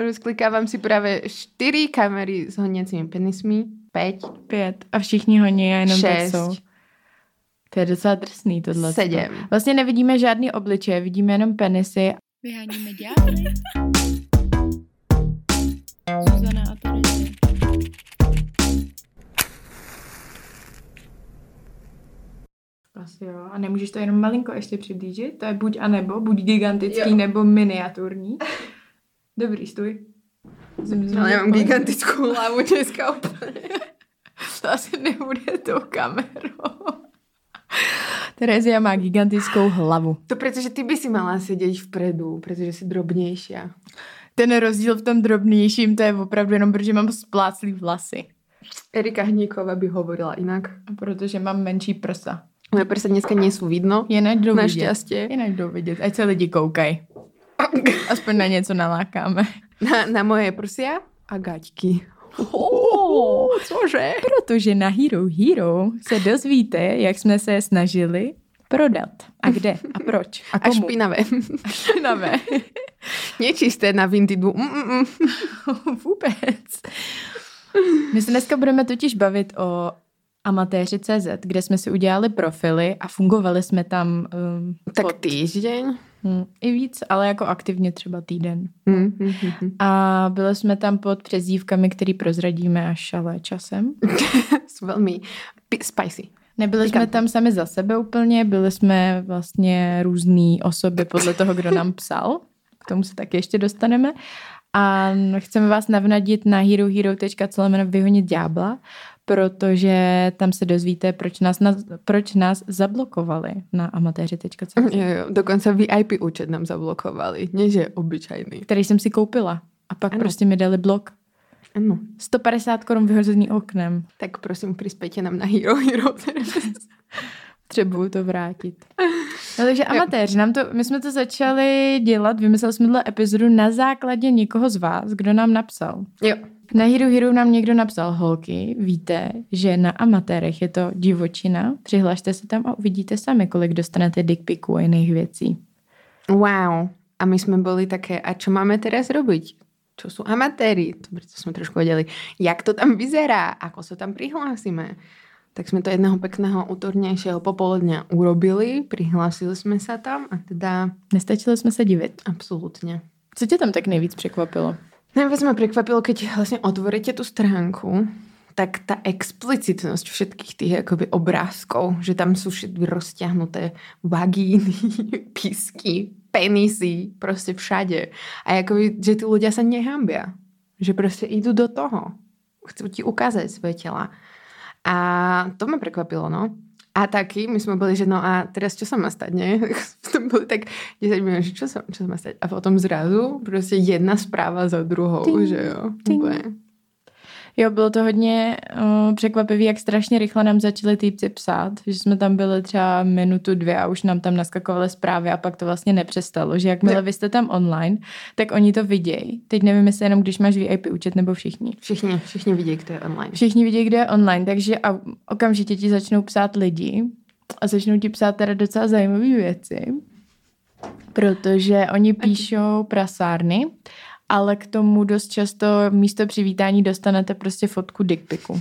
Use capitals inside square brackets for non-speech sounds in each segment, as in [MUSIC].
Rozklikávám si právě čtyři kamery s honěcími penismi. Pět. Pět. A všichni honí a jenom tak Šest. jsou. To je docela drsný tohle. Sedm. Vlastně nevidíme žádný obličeje, vidíme jenom penisy. Vyháníme ďábly. Zuzana a. Asi jo. A nemůžeš to jenom malinko ještě přiblížit? To je buď a nebo, buď gigantický Jo. nebo miniaturní. [LAUGHS] Dobrý, stůj. Zim, zim, Ale já mám gigantickou [LAUGHS] hlavu dneska úplně. To asi nebude tou kamerou. Terezia má gigantickou hlavu. To protože ty by si mala sedět vpredu, protože jsi drobnější. Ten rozdíl v tom drobnějším, to je opravdu jenom, protože mám spláclý vlasy. Erika Hníková by hovorila jinak. Protože mám menší prsa. Moje prsa dneska nejsou vidno. Jinak jdou vidět. Naštěstí. Jinak jdou vidět. Ať se lidi koukají. Aspoň na něco nalákáme. Na, na moje prsia a gaťky. Oh, cože? protože na Hero Hero se dozvíte, jak jsme se snažili prodat. A kde? A proč? A A komu? špinavé. špinavé. [LAUGHS] Nečisté na Vintidu. Mm, mm, mm. [LAUGHS] Vůbec. My se dneska budeme totiž bavit o amatéři.cz, kde jsme si udělali profily a fungovali jsme tam um, Tak pod- týždeň. Hm, i víc, ale jako aktivně třeba týden. Mm, mm, mm. A byli jsme tam pod přezdívkami, který prozradíme až ale časem. [LAUGHS] Jsou velmi pi- spicy. Nebyli jsme Pikantní. tam sami za sebe úplně, byli jsme vlastně různý osoby podle toho, kdo nám psal. K tomu se taky ještě dostaneme. A chceme vás navnadit na herohero.co vyhonit ďábla, protože tam se dozvíte, proč nás, na, proč nás zablokovali na amatéři.cz, Jo, jo, dokonce VIP účet nám zablokovali, než je obyčajný. který jsem si koupila. A pak Ano. prostě mi dali blok. Ano. 150 korun vyhozený oknem. Tak prosím, přispějte nám na Hero Hero. [LAUGHS] Třeba to vrátit. No, takže amatéři, nám to, my jsme to začali dělat, vymysleli jsme tuhle epizodu na základě někoho z vás, kdo nám napsal. jo. Na Hero Hero nám někdo napsal, holky, víte, že na amatérech je to divočina, přihlašte se tam a uvidíte sami, kolik dostanete dick piců a jiných věcí. Wow. A my jsme byli také, a čo máme teraz robiť? Čo sú amatéri? To, to jsme trošku věděli. Jak to tam vyzerá? Ako se tam prihlásíme? Tak jsme to jedného pekného útornějšího popoludňa urobili, prihlásili jsme se tam a teda Nestačili jsme se divit. absolutně. Co tě tam tak nejvíc překvapilo? Najviac ma prekvapilo, keď vlastne otvoríte tú stránku, tak tá explicitnosť všetkých tých akoby obrázkov, že tam sú všetky rozťahnuté vagíny, [LAUGHS] písky, penisy, proste všade. A akoby, že tí ľudia sa nehambia. Že proste idú do toho. Chcú ti ukázať svoje tela. A to ma prekvapilo, no. A taky, my jsme byli, že no a teraz čo sa má stať, ne? [LAUGHS] to byli tak 10 minut, že čo sa, čo sa má stať? A potom zrazu prostě jedna zpráva za druhou, Ting, že jo. Úplně. Jo, bylo to hodně uh, překvapivé, jak strašně rychle nám začali týpci psát, že jsme tam byli třeba minutu, dvě a už nám tam naskakovaly zprávy a pak to vlastně nepřestalo, že jakmile Jo. vy jste tam online, tak oni to vidějí. Teď nevím, jestli jenom když máš VIP účet nebo všichni. Všichni, všichni vidí, kdo je online. Všichni vidí, kde je online, takže a okamžitě ti začnou psát lidi a začnou ti psát teda docela zajímavé věci, protože oni píšou prasárny, ale k tomu dost často místo přivítání dostanete prostě fotku dickpiku.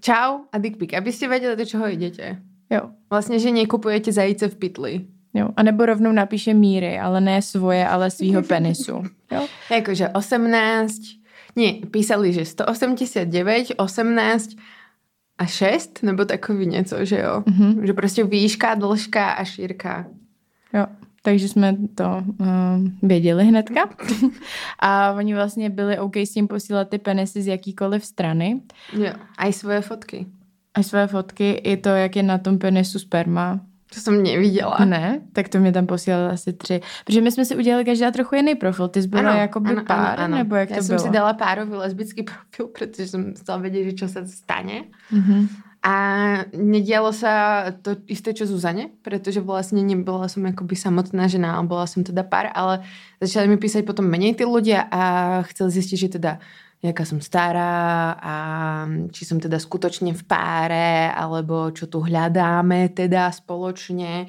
Čau a dick pic. Aby ste vedeli, do čoho idete. Jo, Vlastně, že nekupujete zajíce v pytli. jo. A nebo rovnou napíše míry, ale ne svoje, ale svýho [LAUGHS] penisu. Jo? Jakože 18, nie, písali, že 189, 18 a 6, nebo takový něco, že jo. Mhm. Že prostě výška, dĺžka a šírka. jo. Takže jsme to um, věděli hnedka. [LAUGHS] A oni vlastně byli OK s tím posílat ty penisy z jakýkoliv strany. Jo. A i svoje fotky. A své fotky, i to, jak je na tom penisu sperma. To jsem neviděla. Ne, tak to mě tam posílali asi tři. Protože my jsme si udělali každá trochu jiný profil. Ty jsi byla jakoby pár, nebo jak Já to jsem bylo? si dala párový lesbický [LAUGHS] profil, protože jsem chcela vědět, že čo se stane. Mhm. A nedialo sa to isté, čo Zuzane, pretože vlastne nebola som akoby samotná žena, bola som teda pár, ale začali mi písať potom menej tí ľudia a chceli zistiť, že teda jaká som stará a či som teda skutočne v páre, alebo čo tu hľadáme teda spoločne.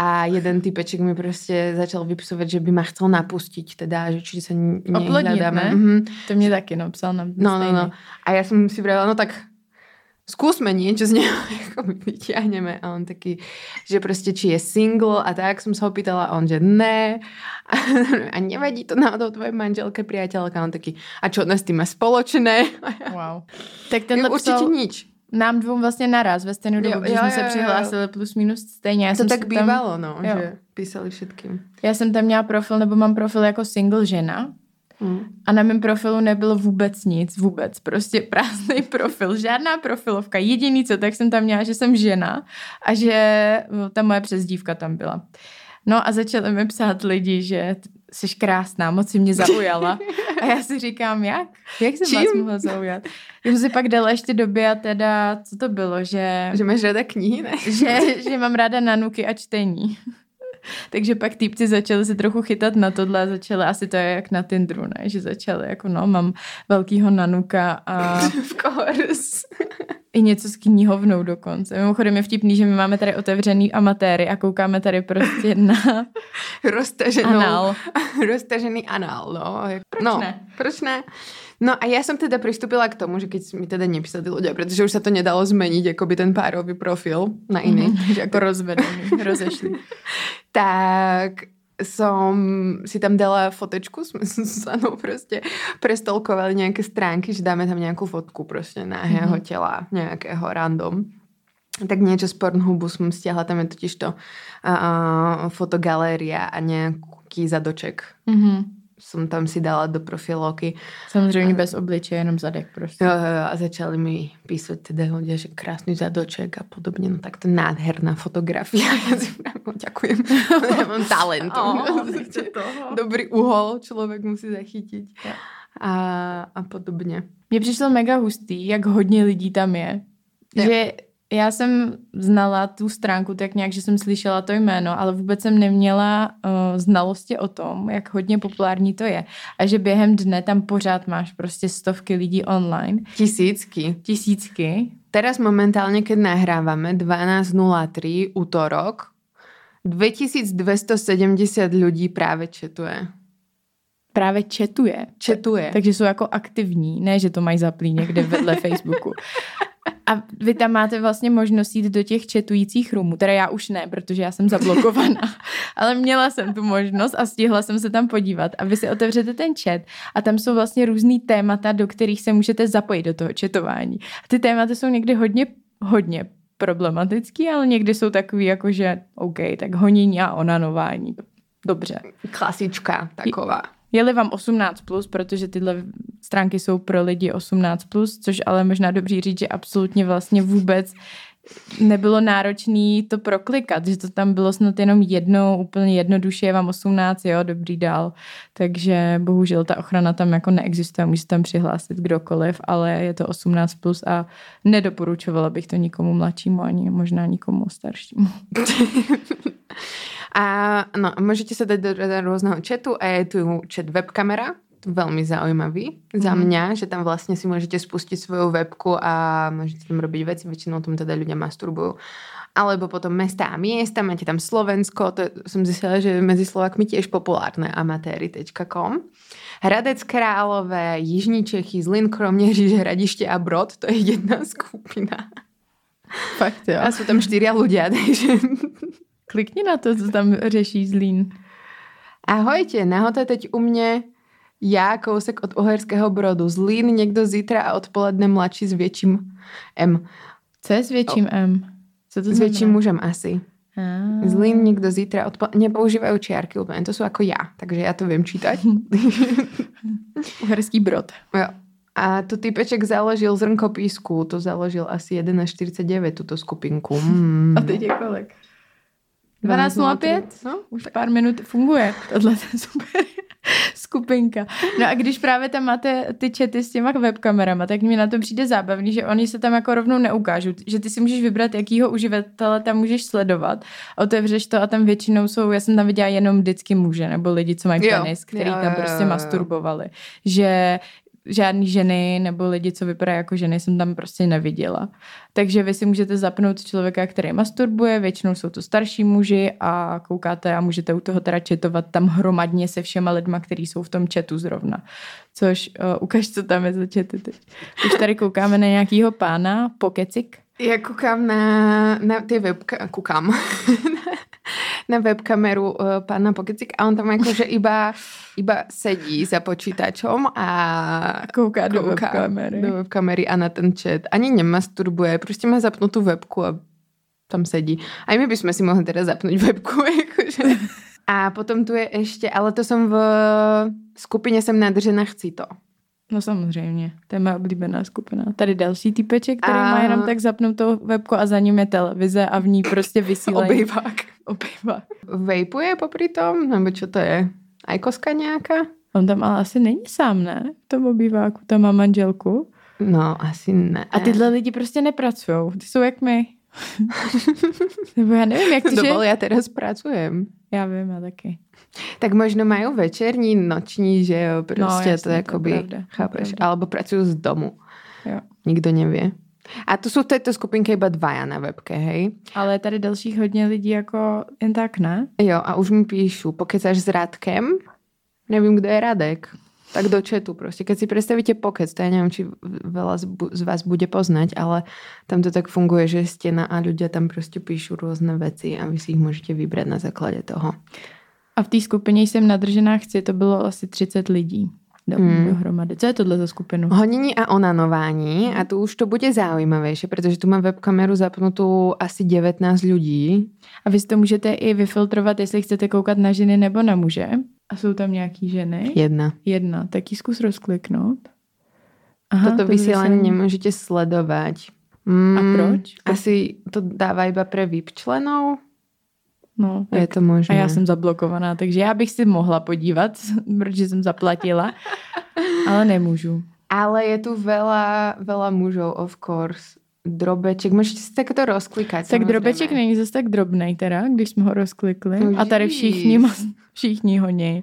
a jeden typeček mi prostě začal vypisovat, že by ma chcel napustiť, teda, že či Oplodnit, nehľadáme. ne? Mhm. To mě taky napsal na No, no, no. A ja som si vravila, no tak skúsme niečo z neho [LAUGHS] jako vyťahneme. A on taký, že prostě či je single a tak som sa ho pýtala a on, že ne. [LAUGHS] A nevadí to náhodou tvoje manželke, priateľka. A on taký, a čo dnes ty má spoločné? A [LAUGHS] Wow. Tak Tenhle určitě psal nič. nám dvou vlastně naraz ve stejnou dobu, když jsme jo, se jo. přihlásili plus minus stejně. Já To tak si tam- bývalo, no, jo. že písali všetkým. Já jsem tam měla profil, nebo mám profil jako single žena. Mm. A na mém profilu nebylo vůbec nic, vůbec. Prostě prázdný [LAUGHS] profil, žádná profilovka. Jediný co, tak jsem tam měla, že jsem žena a že no, ta moje přezdívka tam byla. No a začali mi psát lidi, že jsi krásná, moc si mě zaujala. A já si říkám, jak? Jak jsem vás Čím? mohla zaujat? Já jsem si pak dala ještě době a teda, co to bylo, že, Že máš rada knihy, ne? že, že mám ráda nanuky a čtení. [LAUGHS] Takže pak týpci začali se trochu chytat na tohle a začali, asi to je jak na Tinderu, ne? Že začali jako no, mám velkýho nanuka a [LAUGHS] Of course. [LAUGHS] i něco s knihovnou dokonce. Mimochodem je vtipný, že my máme tady otevřený amatéry a koukáme tady prostě na Roztaženou, anal. roztažený anál, no. Proč no, ne? Proč ne? No a ja som teda pristúpila k tomu, že keď mi teda nepísali ľudia, pretože už sa to nedalo zmeniť, akoby ten párový profil na iný, Mhm, že Jako ako, rozvedený, [LAUGHS] rozešli. tak som si tam dala fotečku, sme [LAUGHS] s Sanou proste prestolkovali nejaké stránky, že dáme tam nejakú fotku proste náhého Mhm. tela, nejakého random. Tak niečo z Pornhubu som stiahla, tam je totiž to uh, fotogaléria a nejaký zadoček Mhm. Som tam si dala do profilovky. Samozřejmě bez obličeje, jenom zadek prostě. Jo, jo, jo, a začali mi písať teda ľudia, že krásny zadoček a podobne. No tak to nádherná fotografia. [LAUGHS] Ja si pravím, ďakujem. [LAUGHS] Ja mám talent. [LAUGHS] Dobrý uhol člověk musí zachytit. Jo. A, a podobně. Mně přišlo mega hustý, jak hodně lidí tam je. Jo. Že já jsem znala tu stránku tak nějak, že jsem slyšela to jméno, ale vůbec jsem neměla uh, znalosti o tom, jak hodně populární to je. A že během dne tam pořád máš prostě stovky lidí online, Tisícky. tisícky. Teraz momentálne, keď nahrávame 12.03 útorok, 2270 ľudí práve četuje. Právě četuje. Četuje. Takže jsou jako aktivní, ne, že to mají zaplý někde vedle [LAUGHS] Facebooku. A vy tam máte vlastně možnost jít do těch četujících roomů. Teda já už ne, protože já jsem zablokovaná. [LAUGHS] Ale měla jsem tu možnost a stihla jsem se tam podívat. A vy si otevřete ten chat a tam jsou vlastně různý témata, do kterých se můžete zapojit do toho četování. A ty témata jsou někdy hodně, hodně problematický, ale někdy jsou takový jako, že OK, tak honění a onanování. Dobře. Klasička taková. Je-li vám 18+, plus, protože tyhle stránky jsou pro lidi 18+, plus, což ale možná dobří říct, že absolutně vlastně vůbec nebylo náročný to proklikat, že to tam bylo snad jenom jednou, úplně jednoduše je vám 18, jo, dobrý dál. Takže bohužel ta ochrana tam jako neexistuje, může tam přihlásit kdokoliv, ale je to 18+, plus a nedoporučovala bych to nikomu mladšímu, ani možná nikomu staršímu. [LAUGHS] A no, môžete sa dať do do rôzneho chatu a je tu chat webkamera, veľmi zaujímavý za Mhm. mňa, že tam vlastne si môžete spustiť svoju webku a môžete tam robiť veci, väčšinou tam teda ľudia masturbujú. Alebo potom mesta a miesta, máte tam Slovensko, to je, som zistila, že je medzi Slovakmi tiež populárne amatéry.com. Hradec Králové, Jižní Čechy, Zlin, Kroměříž, Hradiště a Brod, to je jedna skupina. Fakt jo. A sú tam štyria ľudia, takže Klikni na to, co tam řeší Zlín. Ahojte, nahoře teď u mě já, kousek od Uherského Brodu, Zlín, někdo zítra a odpoledne mladší s větším M. Co je s větším M? Co to S větším mužem asi. Ah. Zlín, někdo zítra odpoledne. Nepoužívají čiarky úplně, to jsou jako já, takže já to vím čítať. [LAUGHS] Uherský brod. jo. A tu typeček založil Zrnko písku, to založil asi 11.49, tuto skupinku. Mm. A teď je kolik? 12.05? No, Už pár minut funguje. Tohle je super [LAUGHS] skupinka. No a když právě tam máte ty chaty s těma webkamerama, tak mi na to přijde zábavný, že oni se tam jako rovnou neukážou. Že ty si můžeš vybrat, jakýho uživatele tam můžeš sledovat. Otevřeš to a tam většinou jsou, já jsem tam viděla jenom vždycky muže nebo lidi, co mají penis, který Jo, tam prostě jo, jo. masturbovali. Že žádný ženy nebo lidi, co vypadají jako ženy, jsem tam prostě neviděla. Takže vy si můžete zapnout člověka, který masturbuje, většinou jsou to starší muži a koukáte a můžete u toho teda četovat tam hromadně se všema lidma, kteří jsou v tom chatu zrovna. Což uh, ukaž, co tam je za chaty teď. Už tady koukáme na nějakýho pána, Pokecik. Já koukám na, na ty webka, koukám [LAUGHS] na webkameru uh, pána Pokecik a on tam jakože iba, iba sedí za počítačom a Kouká do kouká webkamery. do webkamery a na ten chat. Ani nemasturbuje, prostě má zapnutou webku a tam sedí. A my bychom si mohli teda zapnout webku, [LAUGHS] jakože. A potom tu je ještě, ale to jsem v skupině jsem nadržena, chci to. No samozřejmě, to je moje oblíbená skupina. Tady další typeček, který A- má jenom tak zapnutou webku a za ním je televize a v ní prostě vysílají. Obývák. Obývák. Vejpuje popri tom? Nebo čo to je? Ajkoska nějaká? On tam ale asi není sám, ne? V tom obýváku, tam má manželku. No, asi ne. A tyhle lidi prostě nepracují. Ty jsou jak my. [LAUGHS] Nebo já nevím, jak ty, že... Já teraz pracujem. Já vím, já taky. Tak možno majú večerní, noční, že jo, prostě No, jasně, to to jakoby, pravda, to je chápeš, pravda. alebo pracujú z domu. Jo. Nikdo nevie. A tu sú v tejto skupinke iba dvaja na webke, hej? Ale je tady dalších hodně lidí jako jen tak, ne? Jo, a už mi píšu, pokecáš s Radkem? Nevím, kdo je Radek. Tak do chatu prostě. Keď si predstavíte pokec, to ja neviem, či veľa z, vás bude poznať, ale tam to tak funguje, že stena a ľudia tam prostě píšu rôzne veci a vy si ich môžete vybrať na základe toho. A v té skupině jsem nadržená chci, to bylo asi 30 lidí do, Hmm. dohromady. Co je tohle za skupinu? Honení a onanování a tu už to bude zaujímavejšie, pretože tu mám webkameru zapnutú asi 19 ľudí. A vy si to můžete i vyfiltrovat, jestli chcete koukat na ženy nebo na muže. A jsou tam nějaký ženy? Jedna. Jedna. Tak ji zkus rozkliknout. Aha, Toto to vysielanie vysielanie. nemôžete sledovať. Mm, A proč? Asi to dáva iba pre VIP členov. No, Je tak. to možné. A já jsem zablokovaná, takže já bych si mohla podívat, [LAUGHS] protože jsem zaplatila, [LAUGHS] ale nemůžu. Ale je tu veľa, veľa mužov, of course. Drobeček, môžete si takto rozklikať. Tak samozrejme. drobeček není zase tak drobnej teda, když jsme ho rozklikli. No a tady všichni, všichni honí.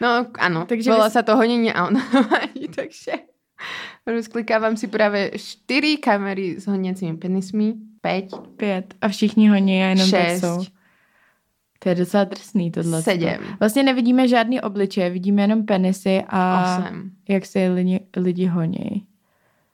No áno, Takže vy- sa to honenie a onanovanie, [LAUGHS] takže rozklikávam si práve 4 kamery s honiacimi penismi, 5, Pět. A všichni honí a jenom tak 6, jsou. To je docela drsný tohle. 7, Vlastně nevidíme žádný obličeje, vidíme jenom penisy a 8, jak se lidi, lidi honí.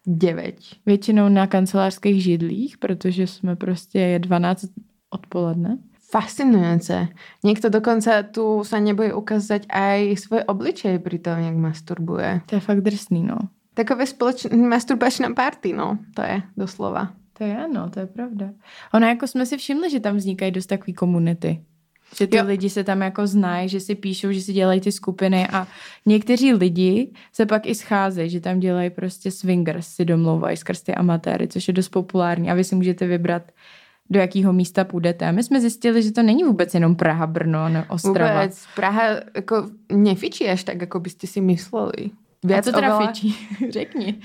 9. Většinou na kancelářských židlích, protože jsme prostě je 12 odpoledne. Fascinujúce. Niekto dokonca tu sa nebojí ukázať aj svoje obličeje pri tom, jak masturbuje. To je fakt drsný, no. Takové společné masturbačná party, no. To je doslova. To je ano, to je pravda. Ono jako jsme si všimli, že tam vznikají dost takový komunity. Že ty jo. Lidi se tam jako znají, že si píšou, že si dělají ty skupiny a někteří lidi se pak i scházejí, že tam dělají prostě swingers, si domlouvají skrz ty amatéry, což je dost populární a vy si můžete vybrat, do jakého místa půjdete. A my jsme zjistili, že to není vůbec jenom Praha, Brno, ne Ostrava. Vůbec. Praha jako nefičí až tak, jako byste si mysleli. A co teda oveľa- fičí? [LAUGHS] Řekni.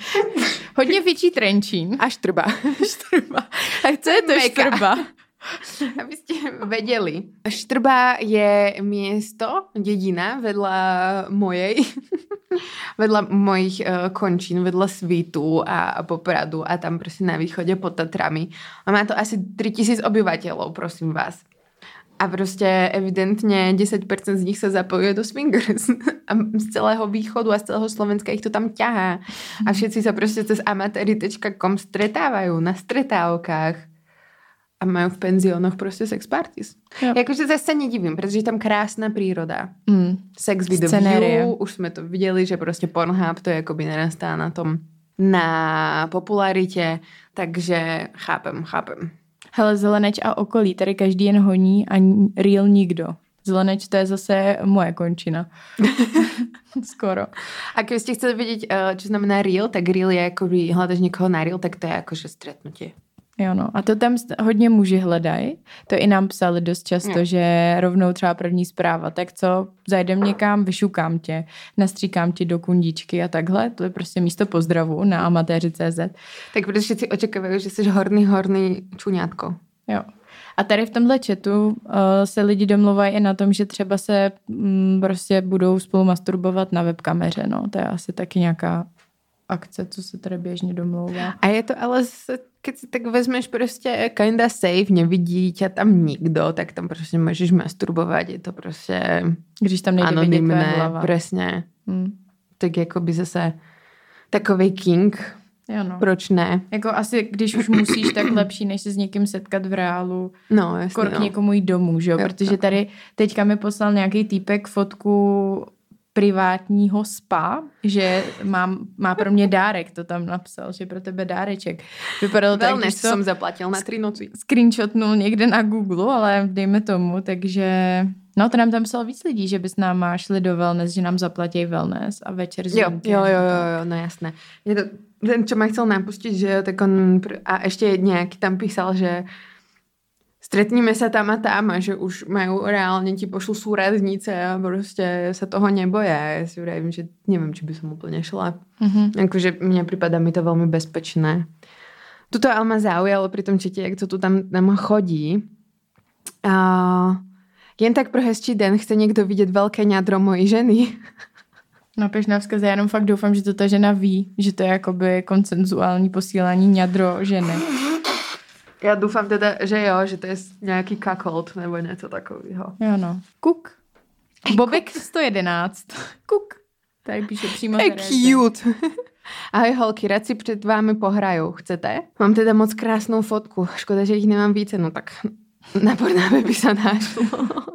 Hodně fičí Trenčín. A štrba. Štrba. A co je to Meka. štrba? [LAUGHS] Aby ste vedeli. Štrba je miesto, dedina vedľa mojej, [LAUGHS] vedľa mojich uh, končín, vedľa Svitu a, a Popradu a tam prostě na východe pod Tatrami. A má to asi 3000 obyvateľov, prosím vás. A prostě evidentně 10% z nich se zapojuje do swingers. [LAUGHS] A z celého východu a z celého Slovenska ich to tam ťahá. A všetci sa prostě cez amatéry.com stretávajú na stretávkách. A majú v penziónoch prostě sex parties. Jo. Jakože zase se nedivím, protože je tam krásná príroda. Mm. Sex with a Scenérie. view, už jsme to viděli, že prostě Pornhub to jakoby narastá na tom na popularitě, takže chápem, chápem. Hele, zeleneč a okolí, tady každý jen honí a real nikdo. Zeleneč to je zase moje končina. [LAUGHS] Skoro. A keby ste chceli vedieť, eh, čo znamená reel, tak reel je akoby hľadaš niekoho na reel, tak to je akože stretnutie. Jo no. A to tam hodně muži hledají. To i nám psali dost často, Jo. že rovnou třeba první zpráva. Tak co, zajdem někam, vyšukám tě, nastříkám ti do kundičky a takhle. To je prostě místo pozdravu na amatéři.cz. Tak protože všetci očekávajú, že jsi horný, horný čuňátko. Jo. A tady v tomhle chatu uh, se lidi domluvají i na tom, že třeba se mm, prostě budou spolu masturbovat na webkameře, no. To je asi taky nějaká akce, co se tady běžně domlouvá. A je to ale, keď si tak vezmeš prostě kinda safe, nevidí tě tam nikdo, tak tam prostě můžeš masturbovat, je to prostě Když tam nejde anonymné, hlava. presne. Hmm. Tak jako by zase takový king, Jo, no. proč ne? Jako asi, když už musíš, tak lepší, než se s někým setkat v reálu, No, jasně, kor k no. někomu jít domů, že jo? Jo, Protože jo. tady teďka mi poslal nějaký týpek fotku privátního spa, že mám, má pro mě dárek, to tam napsal, že pro tebe dáreček. Vypadalo Wellness když to jsem zaplatil na tři noci. screenshotnul někde na Google, ale dejme tomu, takže no to nám tam psal víc lidí, že bys nám šli do wellness, že nám zaplatí wellness a večer s Jo, jo, jo, jo, jo, no jasné. Je to, ten, čo ma chcel napustit, že jo, tak on, a ještě nějaký tam písal, že stretníme se tam a tam a že už mají reálně ti pošlu súradnice a prostě se toho neboje. Já si vravím, že nevím, či by som úplně šla. Mhm. Jakože mně připadá mi to velmi bezpečné. Tuto ale zaujalo pri tom čete, jak to tu tam, tam chodí. A jen tak pro hezčí den chce někdo vidět velké ňadro mojí ženy. Napiš na vzkaz, já jenom fakt doufám, že to ta žena ví, že to je jakoby koncenzuální posílání ňadro ženy. [LAUGHS] Já doufám teda, že jo, že to je nějaký kakolt nebo něco takového. Jo no. Kuk. Bobek 111. Kuk. Tady píše přímo Je cute. [LAUGHS] Ahoj holky, rád si před vámi pohraju. Chcete? Mám teda moc krásnou fotku. Škoda, že jich nemám více, no tak na pornábe by se našlo. [LAUGHS]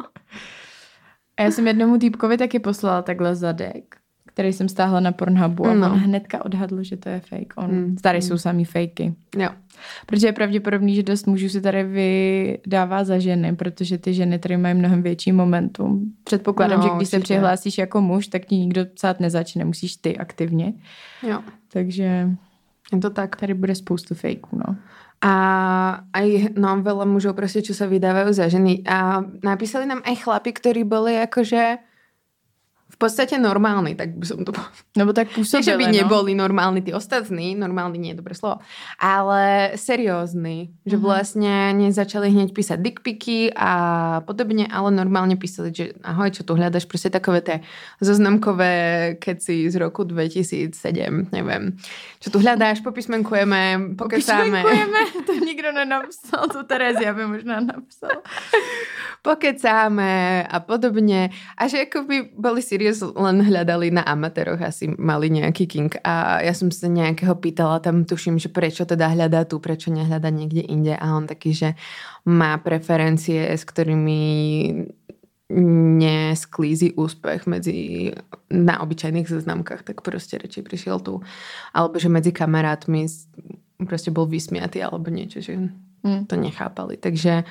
A já jsem jednomu týpkovi taky poslala takhle zadek, který jsem stáhla na Pornhubu a No. on hnedka odhadl, že to je fake. On, Mm. Tady jsou samý fakey. jo. Protože je pravděpodobný, že dost mužů si tady vydává za ženy, protože ty ženy tady mají mnohem větší momentum. Předpokládám, No, že když se určitě. přihlásíš jako muž, tak ti nikdo psát nezačne, musíš ty aktivně. jo. Takže Je to tak. tady bude spoustu fakeů, no. A aj no, veľa mužov proste, čo sa vydávajú za ženy. A napísali nám aj chlapi, ktorí boli akože v podstate normálni, tak by som to. Nebo tak působili, že by no. neboli normálni tí ostatní, normálny nie je dobré slovo, ale seriózni, že Mhm. vlastne nezačali hneď písať dickpiky a podobne, ale normálne písali, že ahoj, čo tu hľadaš, proste takové tie zoznamkové keci z roku 2007, neviem. Čo tu hľadáš, popísmenkujeme, pokecáme. Písmenkujeme, [LAUGHS] to nikdo nenapsal, to Terezia by možná napsala. [LAUGHS] pokecáme a podobne. A že akoby boli serious, len hľadali na amatéroch, asi mali nejaký king. A ja som sa nejakého pýtala, tam tuším, že prečo teda hľadá tu, prečo nehľadá niekde inde. A on taký, že má preferencie, s ktorými nesklízi úspech medzi na obyčajných zoznamkách, tak prostě radšej prišiel tu. Alebo že medzi kamarátmi prostě bol vysmiatý alebo niečo, že Hm. to nechápali. Takže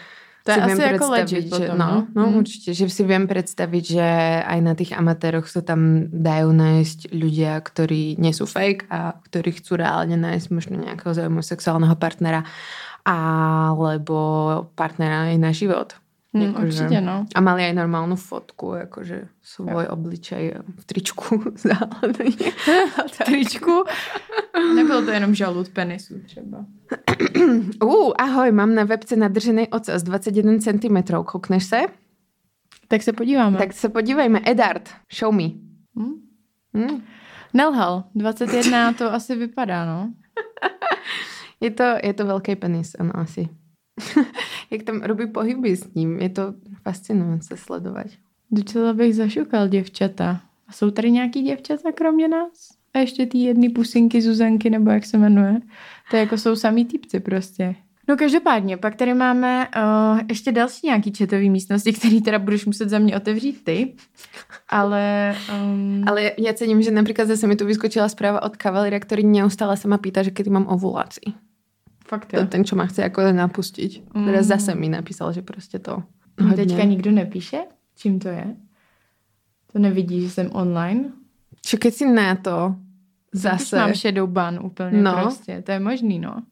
To je si asi jako legit že, potom, no, no. no Mm. určite, že si viem predstaviť, že aj na tých amatéroch sa tam dajú nájsť ľudia, ktorí nie sú fake a ktorí chcú reálne nájsť možno nejakého zaujímavého sexuálneho partnera alebo partnera aj na život. Hm, Jakože- určitě, no. A mali aj normálnu fotku, akože svoj obličej v tričku [LAUGHS] záhledně. [LAUGHS] V tričku. Nebylo to jenom žalud penisu třeba. [CLEARS THROAT] Uh, ahoj, mám na webce nadržený ocas 21 cm, koukneš se? Tak se podíváme. Tak se podívejme. Edard, show me. Hm? Hm. Nelhal, 21 [LAUGHS] to asi vypadá, no. Je to, je to velký penis, ano, asi. Jak tam robí pohyby s ním, je to fascinující sledovat. Docela bych zašukal děvčata. A jsou tady nějaký děvčata kromě nás? A ještě ty jedny pusinky Zuzanky, nebo jak se jmenuje. To jako jsou samý týpci prostě. No každopádně, pak tady máme uh, ještě další nějaký četový místnosti, [LAUGHS] který teda budeš muset za mě otevřít ty. Ale... Um, Ale já cením, že například zase mi tu vyskočila zpráva od kavalíra, který neustále se ma pýta, že kedy mám ovulaci. Fakt jo. ten, čo ma chce jako napustit. Mm. Teda zase mi napísal, že prostě to Mně hodně. Teďka nikdo nepíše? Čím to je? To nevidí, že jsem online? Čo keď si na to Když zase... mám shadow ban úplně No. prostě. To je možný, no.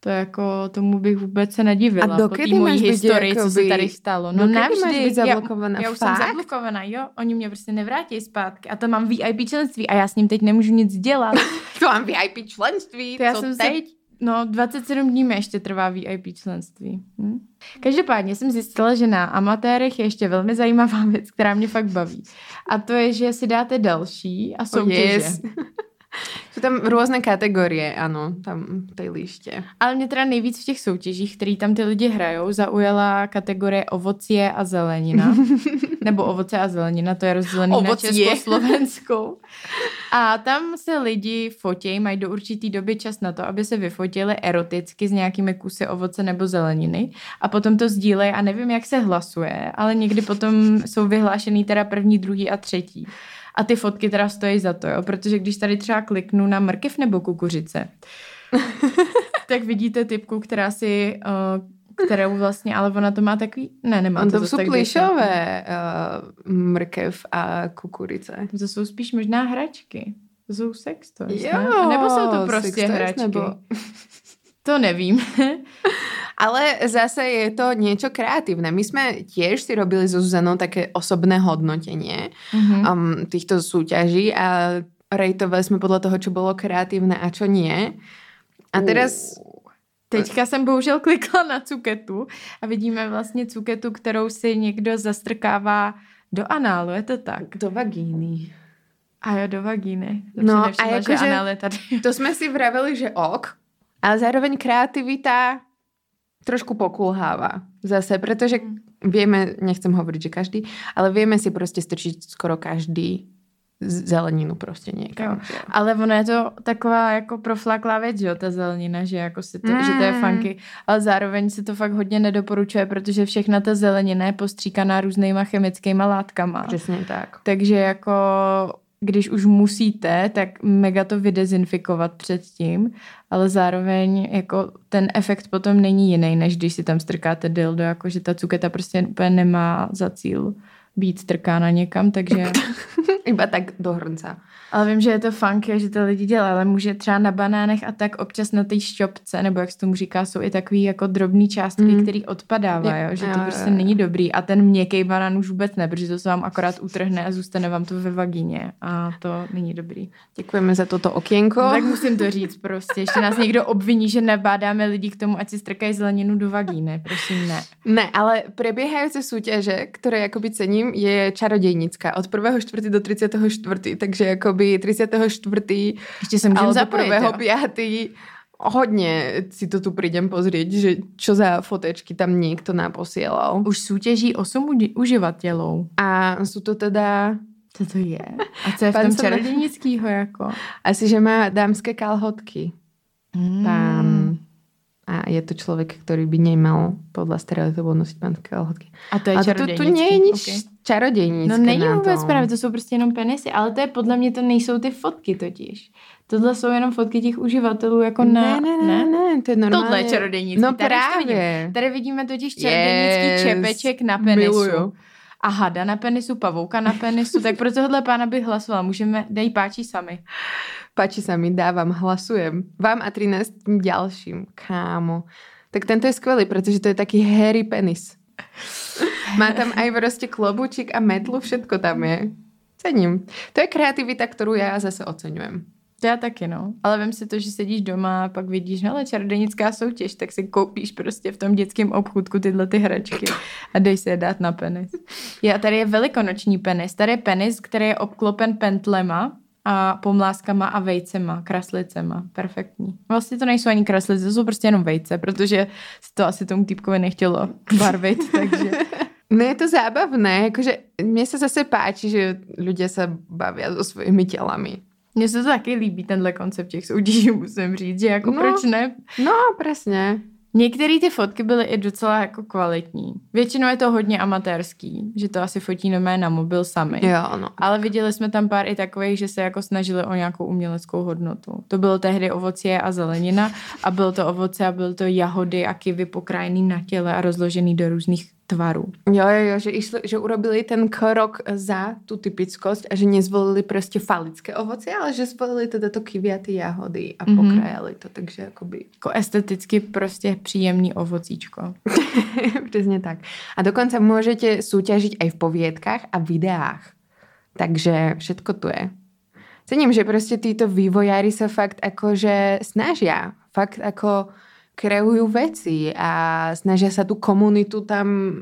To jako, tomu bych vůbec se nedivila. A po dokedy mojí máš historii, co se jakoby- tady stalo. No navždy. máš být já, zablokovaná? já už Fakt? jsem zablokovaná, jo. Oni mě prostě nevrátí zpátky. A to mám VIP členství a já s ním teď nemůžu nic dělat. [LAUGHS] To mám VIP členství, To já co jsem se- teď? No, 27 dní mi ještě trvá VIP členství. Hm? Každopádně jsem zjistila, že na amatérech je ještě velmi zajímavá [LAUGHS] věc, která mě fakt baví. A to je, že si dáte další a soutěže. Oh, yes. [LAUGHS] Sú tam rôzne kategórie, áno, tam v tej lište. Ale mě teda nejvíc v těch soutěžích, který tam ty lidi hrajou, zaujala kategorie ovocie a zelenina. [LAUGHS] Nebo ovoce a zelenina, to je rozdělený Ovocie. na československou. A tam se lidi fotějí, mají do určitý doby čas na to, aby se vyfotili eroticky s nějakými kusy ovoce nebo zeleniny a potom to sdílejí a nevím, jak se hlasuje, ale někdy potom jsou vyhlášený teda první, druhý a třetí. A ty fotky teda stojí za to, jo? protože když tady třeba kliknu na mrkev nebo kukuřice, [LAUGHS] tak vidíte typku, která si, uh, kterou vlastně, ale ona to má takový, ne, nemá On to, to tak plišové uh, mrkev a kukurice. To jsou spíš možná hračky. To jsou sex toys, Jo, ne? A nebo jsou to prostě hračky? nebo- [LAUGHS] To nevím. Ale zase je to niečo kreatívne. My sme tiež si robili so Zuzanou také osobné hodnotenie Mhm. um, týchto súťaží a rejtovali sme podľa toho, čo bolo kreatívne a čo nie. A teraz... Teďka jsem bohužel klikla na cuketu a vidíme vlastně cuketu, kterou si někdo zastrkává do análu, je to tak? Do vagíny. A jo, do vagíny. To No, no, a nevšimla, jakože- že je tady. [LAUGHS] To sme si vraveli, že ok, ale zároveň kreativita trošku pokulháva zase, pretože vieme, nechcem hovoriť, že každý, ale vieme si prostě strčiť skoro každý zeleninu prostě někam. Jo. Ale ono je to taková jako profláklá věc, jo, ta zelenina, že jako si to, mm. že to je Mm. funky, ale zároveň se to fakt hodně nedoporučuje, protože všechna ta zelenina je postříkaná různýma chemickýma látkama. Přesně tak. Takže jako když už musíte, tak mega to vydezinfikovat předtím, ale zároveň jako ten efekt potom není jiný, než když si tam strkáte dildo, jako že ta cuketa prostě úplně nemá za cíl být strkána někam, takže... [LAUGHS] Iba tak do hrnca. Ale vím, že je to funky že to lidi dělají, ale může třeba na banánech a tak občas na té šťopce, nebo jak se tomu říká, jsou i takový jako drobný částky, Mm. který odpadávají, Jo, že jo, to prostě jo. není dobrý. A ten měkký banán už vůbec ne, protože to se vám akorát utrhne a zůstane vám to ve vagíně a to není dobrý. Děkujeme za toto okienko. No, tak musím to říct prostě. Ještě nás někdo obviní, že nabádáme lidi k tomu, ať si strkají zeleninu do vagíny. Prosím, ne. Ne, ale prebiehajúce súťaže, ktoré akoby cením, je čarodejnická od 1.4. do 34. Takže akoby 34. Ještě se můžeme zapojit. 1.5. hodně si to tu prídem pozrieť, že čo za fotečky tam niekto naposielal. Už soutěží 8 uži- uživatelů. A sú to teda Co to je? A co je v tom čarodějnického jako? asi, že má dámské kalhotky. Mm. Pán. A je to človek, ktorý by nemal podľa stereotypov nosiť pánske kalhotky. A to je tu, tu čarodějnický. nie je nič Okay. čarodejnické No není vůbec právě, to jsou prostě jenom penisy, ale to je podle mě, to nejsou ty fotky totiž. Tohle jsou jenom fotky těch uživatelů jako na... ne, ne, ne, ne, to je normálně. Tohle je čarodějnický. No Tady to vidím. právě. Tady vidíme totiž čarodějnický Yes, čepeček na penisu. miluju. A hada na penisu, pavouka na penisu, tak pro tohle pána bych hlasovala. Můžeme, dej páči sami. Páči sa mi, dávam, hlasujem. Vám a 13 ďalším, kámo. Tak tento je skvelý, protože to je taký hairy penis. Má tam aj prostě klobučík a metlu, všetko tam je. Cením. To je kreativita, kterou já zase oceňujem. Já taky, no. Ale vím si to, že sedíš doma a pak vidíš, hele, čarodějnická soutěž, tak si koupíš prostě v tom dětském obchůdku tyhle ty hračky a dej si je dát na penis. [LAUGHS] A tady je velikonoční penis. Tady je penis, který je obklopen pentlema a pomláskama a vejcema, kraslicema. Perfektní. Vlastně to nejsou ani kraslice, to jsou prostě jenom vejce, protože si to asi tomu týpkovi nechtělo barvit, [LAUGHS] takže... No je to zábavné, jakože mně se zase páči, že ľudia sa bavia so svojimi tělami. Mně se to taky líbí, tenhle koncept těch soutěží, musím říct, že jako No. proč ne? No, presne. Některé ty fotky byly i docela jako kvalitní. Většinou je to hodně amatérský, že to asi fotí nomé na mobil sami. Jo, no. Ale viděli jsme tam pár i takových, že se jako snažili o nějakou uměleckou hodnotu. To bylo tehdy ovocie a zelenina a bylo to ovoce a bylo to jahody a kivy pokrájený na těle a rozložený do různých tvarů. Jo, jo, jo, že, išli, že urobili ten krok za tu typickosť a že nezvolili prostě falické ovocie, ale že zvolili teda to kiwi a ty jahody a Mhm. pokrajali to, takže jakoby Jako esteticky prostě příjemný ovocíčko. [LAUGHS] Přesně tak. A dokonce můžete súťažiť aj v poviedkách a videách. Takže všetko tu je. Cením, že prostě títo vývojári sa fakt akože snažia. Fakt ako kreujú veci a snažia sa tú komunitu tam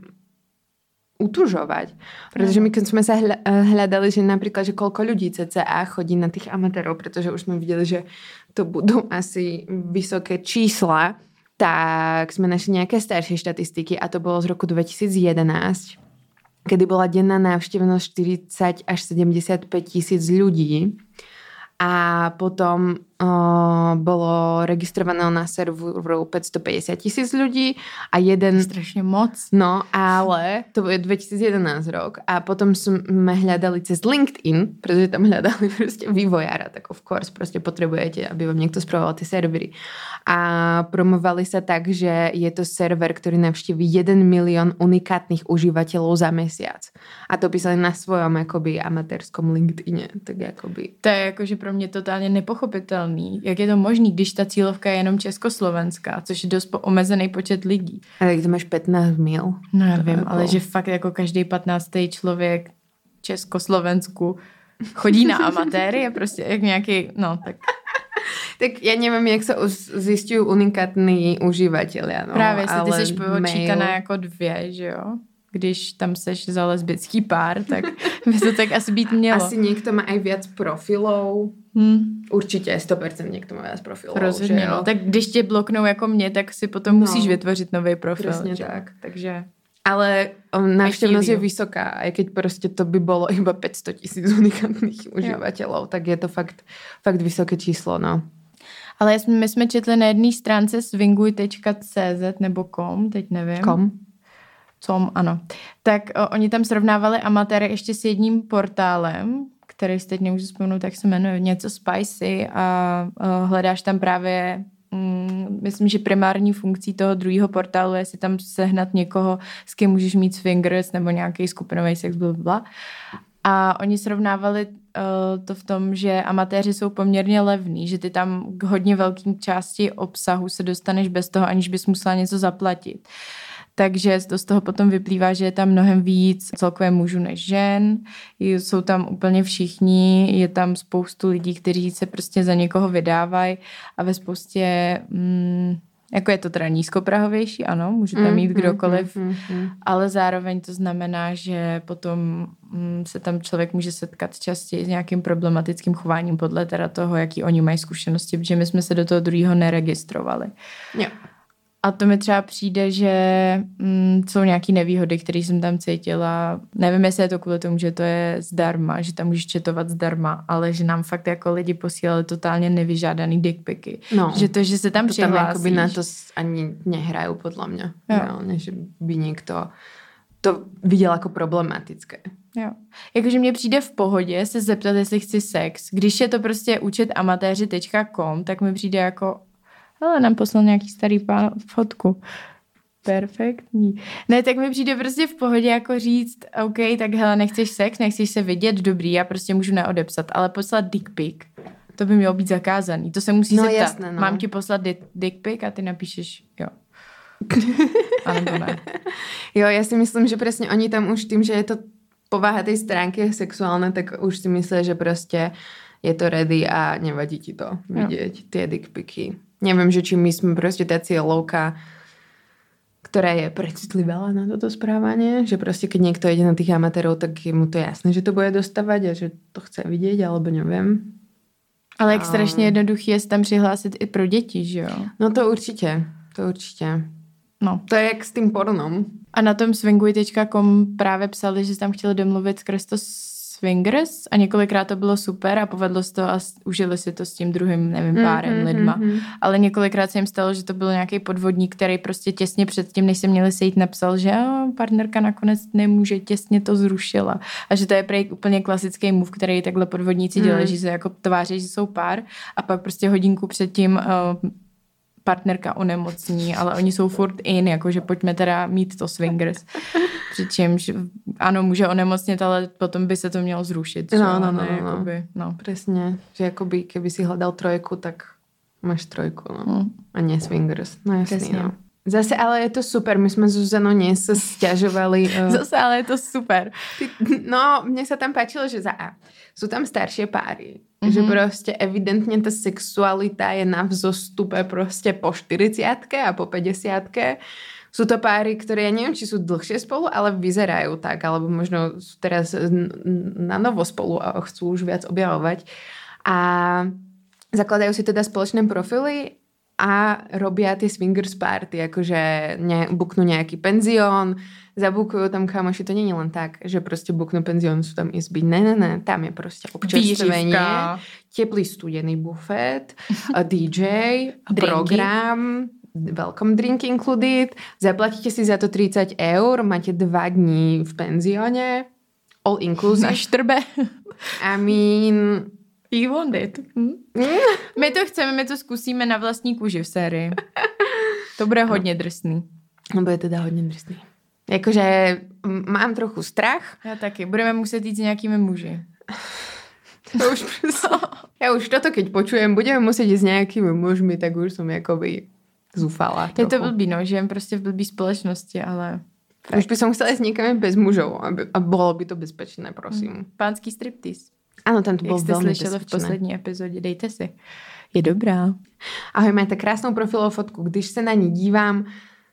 utužovať. Pretože my keď sme sa hľa- hľadali, že napríklad, že koľko ľudí CCA chodí na tých amatérov, pretože už sme videli, že to budú asi vysoké čísla, tak sme našli nejaké staršie štatistiky a to bolo z roku 2011, kedy bola denná návštevnosť 40 až 75 tisíc ľudí a potom bolo registrovaného na serveru 550 tisíc ľudí a jeden... Strašně moc. No, ale to je 2011 rok a potom sme hľadali cez LinkedIn, pretože tam hľadali [LAUGHS] prostě vývojára, tak of course prostě potrebujete, aby vám niekto spravoval tie servery. A promovali sa tak, že je to server, ktorý navštíví 1 milión unikátnych užívateľov za mesiac. A to písali na svojom akoby amatérskom LinkedIne. Tak akoby... To je jakože pro mě totálně nepochopitelný. Jak je to možný, když ta cílovka je jenom československá, což je dost omezený počet lidí. Ale jak to máš 15 mil. No já vím, jako- ale že fakt jako každý 15. člověk v Československu chodí na amatéry, je prostě jak nějaký, no tak [LAUGHS] Tak ja neviem, jak sa us- zistujú unikátni užívateľia. No, právě si ty seš počítaná jako dvě, že jo? Když tam seš za lesbický pár, tak by to tak asi být mělo. Asi niekto má aj viac profilov. Hm, Určite, 100% niekto má viac profilov. rozhodně, že jo? no. Tak když tě bloknou jako mě, tak si potom No. musíš vytvořit nový profil. Jo? tak. Takže Ale um, návštevnosť je vysoká, aj keď proste to by bolo iba 500 tisíc unikátnych užívateľov, tak je to fakt, fakt vysoké číslo, no. Ale my jsme četli na jedné stránce swinguj.cz nebo com, teď nevím. Kom? Com, ano. Tak o, oni tam srovnávali amatéry ještě s jedním portálem, který si teď nemůžu vzpomenout, tak se jmenuje něco Spicy a o, hledáš tam právě mm, myslím, že primární funkcí toho druhého portálu je si tam sehnat někoho, s kým můžeš mít swingers nebo nějaký skupinový sex, bla, bla. A oni srovnávali uh, to v tom, že amatéři jsou poměrně levní, že ty tam k hodně velké části obsahu se dostaneš bez toho, aniž bys musela něco zaplatit. Takže to z toho potom vyplývá, že je tam mnohem víc celkově mužů než žen, jsou tam úplně všichni, je tam spoustu lidí, kteří se prostě za někoho vydávají a ve spoustě, mm, jako je to teda nízkoprahovější, ano, může tam mít kdokoliv, Mm, mm. ale zároveň to znamená, že potom mm, se tam člověk může setkat častěji s nějakým problematickým chováním podle teda toho, jaký oni mají zkušenosti, protože my jsme se do toho druhého neregistrovali. Jo. A to mi třeba přijde, že mm, jsou nějaké nevýhody, které jsem tam cítila. Nevím, jestli je to kvůli tomu, že to je zdarma, že tam můžeš četovat zdarma, ale že nám fakt jako lidi posílali totálně nevyžádaný dickpiky. No. Že to, že se tam to tam přihlásíš. akoby na to ani nehrajú podľa mňa. Jo. Reálne, že by niekto to viděl jako problematické. Jo. Jakože mně přijde v pohodě se zeptat, jestli chci sex. Když je to prostě účet amatéři.com, tak mi přijde jako, hele, nám poslal nějaký starý pán fotku. Perfektní. Ne, tak mi přijde prostě v pohodě jako říct, OK, tak hele, nechceš sex, nechceš se vidět, dobrý, já prostě můžu neodepsat, ale poslat dick pic, to by mělo být zakázaný. To se musí No, zeptat. jasné, no. Mám ti poslat di- dick pic a ty napíšeš, jo. [LAUGHS] A nebo ne. Jo, ja si myslím, že presne oni tam už tým, že je to povaha tej stránky je sexuálne, tak už si myslia, že proste je to ready a nevadí ti to vidieť, tie dickpiky. Neviem, že či my sme proste tací lovka, ktorá je precitlivá na toto správanie, že proste keď niekto ide na tých amatérov, tak je mu to jasné, že to bude dostávať a že to chce vidieť, alebo neviem. Ale jak A- strašně jednoduchý je se tam přihlásit i pro děti, že jo? No to určite, to určite. No. To je jak s tým pornom. A na tom swinguj.com právě psali, že tam chtěli domluvit skrz to swingers a několikrát to bylo super a povedlo se to a užili si to s tím druhým, nevím, párem, Mhm, lidma. mhm. Ale několikrát se jim stalo, že to byl nějaký podvodník, který prostě těsně předtím, než se měli sejít, napsal, že jo, partnerka nakonec nemůže, těsně to zrušila. A že to je prej úplně klasický move, který takhle podvodníci Mhm. dělají, že se jako tváří, že jsou pár a pak prostě hodinku předtím uh, partnerka onemocní, ale oni jsou furt in, jakože pojďme teda mít to swingers. [LAUGHS] Přičemž ano, může onemocnit, ale potom by se to mělo zrušit. No, no, no, ne, no, jakoby, no. Presne, že akoby keby si hľadal trojku, tak máš trojku, no. Hm. A nie swingers. No jasný, Presne. no. Zase ale je to super, my sme s Zuzanou dnes sa stiažovali. Uh, [LAUGHS] Zase, ale je to super. ty, no, mne sa tam páčilo, že za A. Sú tam staršie páry. Mm-hmm. Že proste evidentne tá sexualita je na vzostupe proste po 40 a po 50 Sú to páry, ktoré ja neviem, či sú dlhšie spolu, ale vyzerajú tak, alebo možno sú teraz na novo spolu a chcú už viac objavovať. A zakladajú si teda spoločné profily a robia tie swingers party, akože ne, buknú nejaký penzión, zabukujú tam kamoši, to nie je len tak, že proste buknú penzión, sú tam izby. Ne, ne, ne, tam je proste občerstvenie, teplý studený bufet, a DJ, program, welcome drink included, zaplatíte si za to 30 eur, máte dva dní v penzióne, all inclusive. štrbe. I mean, You want it. Hm? [LAUGHS] My to chceme, my to zkusíme na vlastní kůži v sérii. To bude hodně drsný. no bude teda hodně drsný. Jakože mám trochu strach, Já taky. Budeme muset jít s nějakými muži. [LAUGHS] Ja už, [LAUGHS] ja už toto, keď počujem, budeme musieť ísť s nejakými mužmi, tak už som jakoby zúfala. Je to trochu. blbý, no, žijeme prostě v blbý společnosti, ale... Už by som chcela ísť niekam bez aby, a bolo by to bezpečné, prosím. Pánský striptease. Áno, tam to Jak bolo jste veľmi slyšeli v poslední epizodě, dejte si. Je dobrá. Ahoj, máte krásnou profilovou fotku. Když se na ní dívám,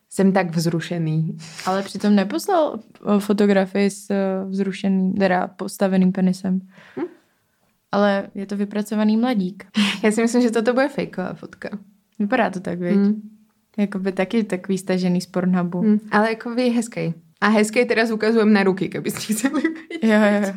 jsem tak vzrušený. Ale přitom neposlal eh, fotografii s eh, vzrušeným, teda postaveným penisem. Hm? Ale je to vypracovaný mladík. Já si myslím, že toto bude fejková fotka. Vypadá to tak, viď? Mm. Jakoby taky takový stažený z Pornhubu. Mm. Ale jako vy hezkej. A hezkej teraz ukazujem na ruky, keby ste chceli vidět. Jo, jo, jo.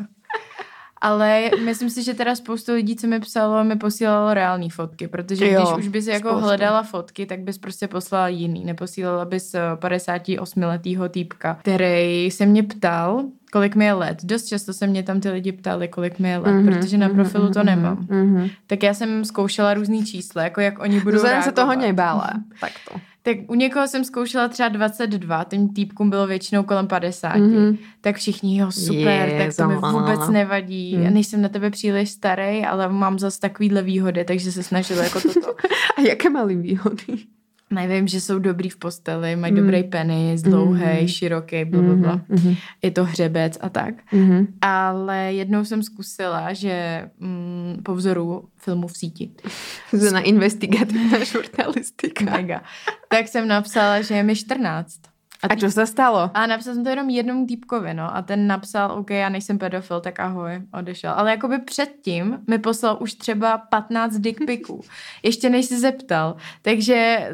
Ale myslím si, že teda spoustu lidí, co mi psalo, mi posílalo reální fotky, protože Jo, když už bys jako spoustu. hledala fotky, tak bys prostě poslala jiný. Neposílala bys eh, 58-letýho týpka, který se mě ptal, kolik mi je let. Dost často se mě tam ty lidi ptali, kolik mi je let, Mhm, protože na mhm, profilu to mhm, nemám. mhm. Tak já jsem zkoušela různý čísla, jako jak oni budou Zuzana se toho nebála. Tak to. Tak u někoho jsem zkoušela třeba 22, tím týpkům bylo většinou kolem 50. Mhm. Mm-hmm. Tak všichni, jo, super, Je, tak to mi vůbec nevadí. Mm. Nejsem na tebe příliš starý, ale mám zase takovýhle výhody, takže se snažila jako toto. [LAUGHS] A jaké mali výhody? Nevím, že jsou dobrý v posteli, mají Mm. dobrý penis, dlouhý, Mhm. široký, blablabla. Mhm, Je to hřebec a tak. mhm. Ale jednou jsem zkusila, že mm, po vzoru filmu v síti, Zuzana investigatívna [LAUGHS] žurnalistika. mega, tak jsem napsala, že je mi 14. A čo sa stalo? A napsal jsem to jenom jednomu týpkovi, no. A ten napsal, OK, já nejsem pedofil, tak ahoj, odešel. Ale jakoby předtím mi poslal už třeba 15 dickpiků. [LAUGHS] Ještě než se zeptal. Takže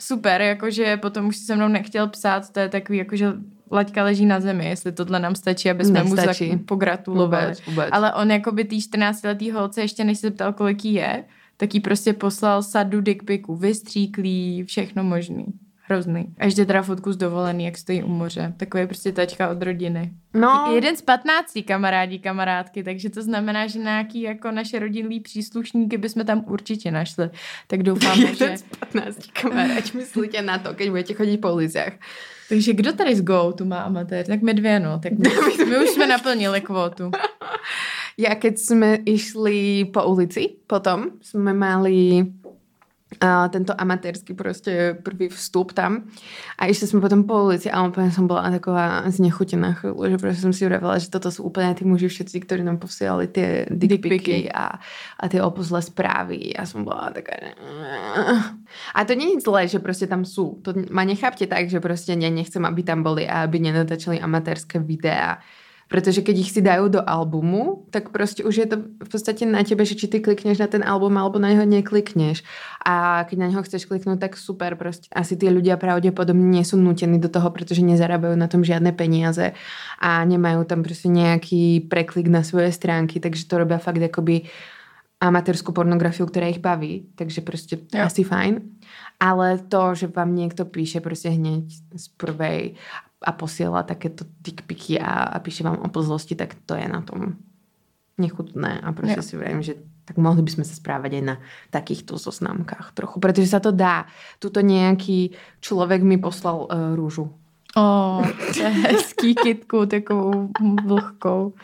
super, jakože potom už si se mnou nechtěl psát, to je takový, jakože laťka leží na zemi, jestli tohle nám stačí, aby jsme mu Nestačí. zak- pogratulovali. Vůbec, vůbec. Ale on jakoby tý 14-letý holce ještě než se zeptal, kolik jí je, tak jí prostě poslal sadu dickpiků, vystříklý, všechno možný. Hrozný. A ještě teda fotku z dovolený, jak stojí u moře. Takový prostě tačka od rodiny. No, Jeden z 15 kamarádí, kamarádky, takže to znamená, že nějaký jako naše rodinný příslušníky bychom tam určitě našli. Tak doufáme, [LAUGHS] že... jeden z 15 kamaráť, myslíte na to, keď budete chodiť po uliciach. Takže kdo tady z Go tu má amatér? Tak my dvě, no. Tak my, [LAUGHS] my už jsme naplnili kvótu. Ja keď sme išli po ulici, potom sme mali tento amatérsky proste prvý vstup tam a išli sme potom po ulici a úplne som bola taková znechutená chvíľu, že proste som si uravila, že toto sú úplne tí muži všetci, ktorí nám posielali tie dickpiky a, a tie opuzlé správy a som bola taká a to nie je zlé, že proste tam sú. To ma nechápte tak, že proste ne, nechcem, aby tam boli a aby nenatáčali amatérske videá. Pretože keď ich si dajú do albumu, tak proste už je to v podstate na tebe, že či ty klikneš na ten album alebo na neho neklikneš. A keď na neho chceš kliknúť, tak super. Proste. Asi tí ľudia pravdepodobne nie sú nutení do toho, pretože nezarábajú na tom žiadne peniaze a nemajú tam proste nejaký preklik na svoje stránky, takže to robia fakt akoby amatérskú pornografiu, ktorá ich baví, takže proste Jo. asi fajn. Ale to, že vám niekto píše proste hneď z prvej a posiela takéto dickpiky a, a píše vám o pozlosti, tak to je na tom nechutné a proste Jo. si vrajím, že tak mohli by sme sa správať aj na takýchto zoznámkach trochu, pretože sa to dá. Tuto nejaký človek mi poslal uh, rúžu. O, to je hezký [LAUGHS] kitku, takovou vlhkou.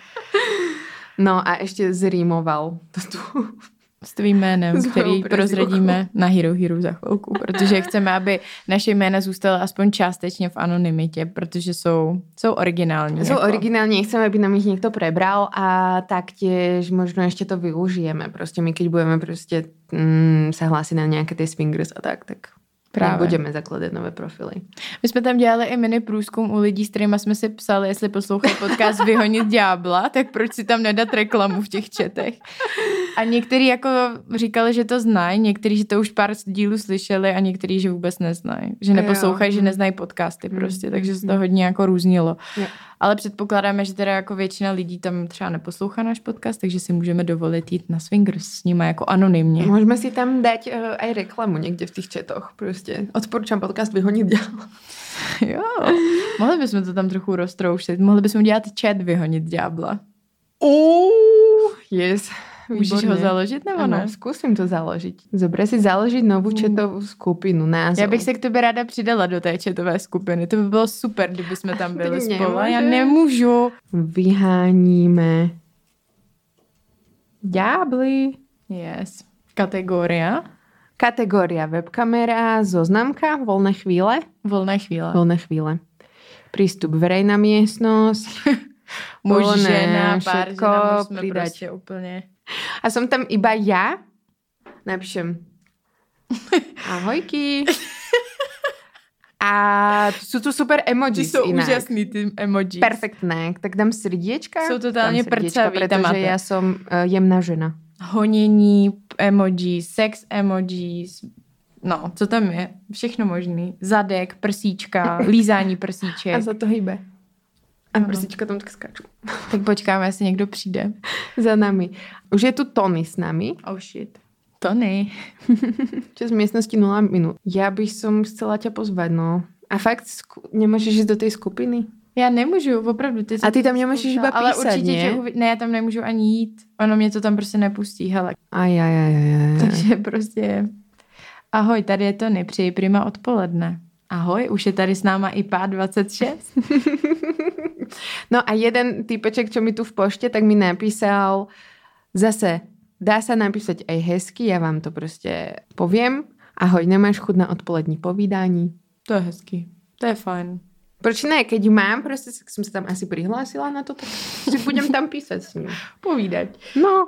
No a ešte zrímoval to tu. S tvým jménem, S který prozradíme na Hero Hero za chvilku, protože [LAUGHS] chceme, aby naše jména zůstala aspoň částečně v anonymitě, protože jsou, jsou originální. Sú jako. originálne, chceme, aby nám ich niekto prebral a taktiež možno ešte to využijeme. Proste my, keď budeme proste mm, sa hlásiť na nejaké tie swingers a tak, tak Právě. Nebudeme zakládat nové profily. My jsme tam dělali i mini průzkum u lidí, s kterými jsme si psali, jestli poslouchají podcast Vyhonit ďábla, tak proč si tam nedat reklamu v těch četech. A někteří jako říkali, že to znají, někteří, že to už pár dílů slyšeli a někteří, že vůbec neznají. Že Jo. neposlouchají, že Mm. neznají podcasty prostě, Mm, takže se to mm. hodně jako různilo. Jo. Ale předpokládáme, že teda jako většina lidí tam třeba neposlouchá náš podcast, takže si můžeme dovolit jít na swingers s nimi jako anonymně. Můžeme si tam dať uh, aj reklamu někde v těch četoch. Prostě odporučám podcast Vyhonit ďábla. [LAUGHS] Jo, mohli bychom to tam trochu roztroušit. Mohli bychom dělat chat Vyhonit ďábla. Uh, yes. Můžeš ho Výborně. založit nebo ne? Ano, zkusím to založiť. Dobre si založiť novú četovú skupinu, názov. Já bych se k tobě ráda přidala do té četové skupiny. To by bylo super, kdyby jsme tam byli spolu. Já nemůžu. Vyháníme ďábly. Yes. Kategoria. Kategória webkamera, zoznamka, voľné chvíle. Volné chvíle. Voľné chvíle. Prístup verejná miestnosť. Muž, žena, pár všetko žena, muž jsme pridať. prostě úplně. A som tam iba ja. Napíšem [LAUGHS] ahojky. A sú tu super Ty emojis jsou inak. úžasný ty emojis. Perfektné. Tak dám srdiečka. Jsou totálně prcaví, pretože máte. ja som uh, jemná žena. Honění emojis, sex emojis, no, co tam je? Všechno možný. Zadek, prsíčka, lízání prsíček. A za to hýbe. A Ano. prstička tam tak skáču. [LAUGHS] Tak počkáme, jestli někdo přijde. Za nami. Už je tu Tony s nami. Oh shit. Tony. [LAUGHS] Čas miestnosti 0 minút. Ja bych som chcela ťa pozvať, no. A fakt sku- nemôžeš ísť do tej skupiny? Já nemůžu, opravdu. Ty jsi A ty to tam nemůžeš iba Ale písat, určitě ne? tě uvi... Ne, já tam nemůžu ani jít. Ono mě to tam prostě nepustí, hele. Aj, aj, aj, aj, aj. Takže prostě... Ahoj, tady je Tony, přeji prima odpoledne. Ahoj, už je tady s náma i pár 26. [LAUGHS] No a jeden typeček, čo mi tu v pošte, tak mi napísal zase, dá sa napísať aj hezky, ja vám to prostě poviem. Ahoj, nemáš chuť na odpolední povídání? To je hezký. To je fajn. Proč ne? Keď mám, prostě jsem se tam asi přihlásila na to, tak si budem tam písať s ním. [LAUGHS] Povídať. No,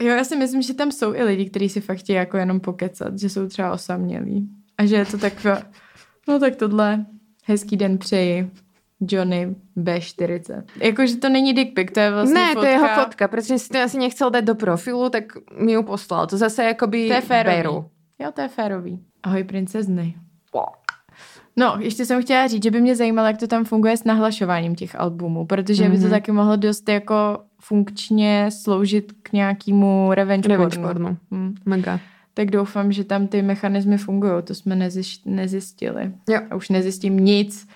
Jo, já si myslím, že tam jsou i lidi, kteří si fakt chtějí jako jenom pokecat, že jsou třeba osamělí. A že je to takové, no tak tohle, hezký den přeji, Johnny B40. Jakože to není dick pic, to je vlastně ne, fotka. to je jeho fotka, protože si to asi nechcel dať do profilu, tak mi ju poslal. To zase jakoby To je férový. beru. Jo, to je férový. Ahoj, princezny. No, ještě jsem chtěla říct, že by mě zajímalo, jak to tam funguje s nahlašováním těch albumů, protože mm-hmm. by to Mhm. taky mohlo dost jako funkčně sloužit k nějakému revenge, Revenge pornu. pornu. Hm. Mega. Tak doufám, že tam ty mechanismy fungují, to jsme neziš- nezjistili. Jo. A už nezjistím nic.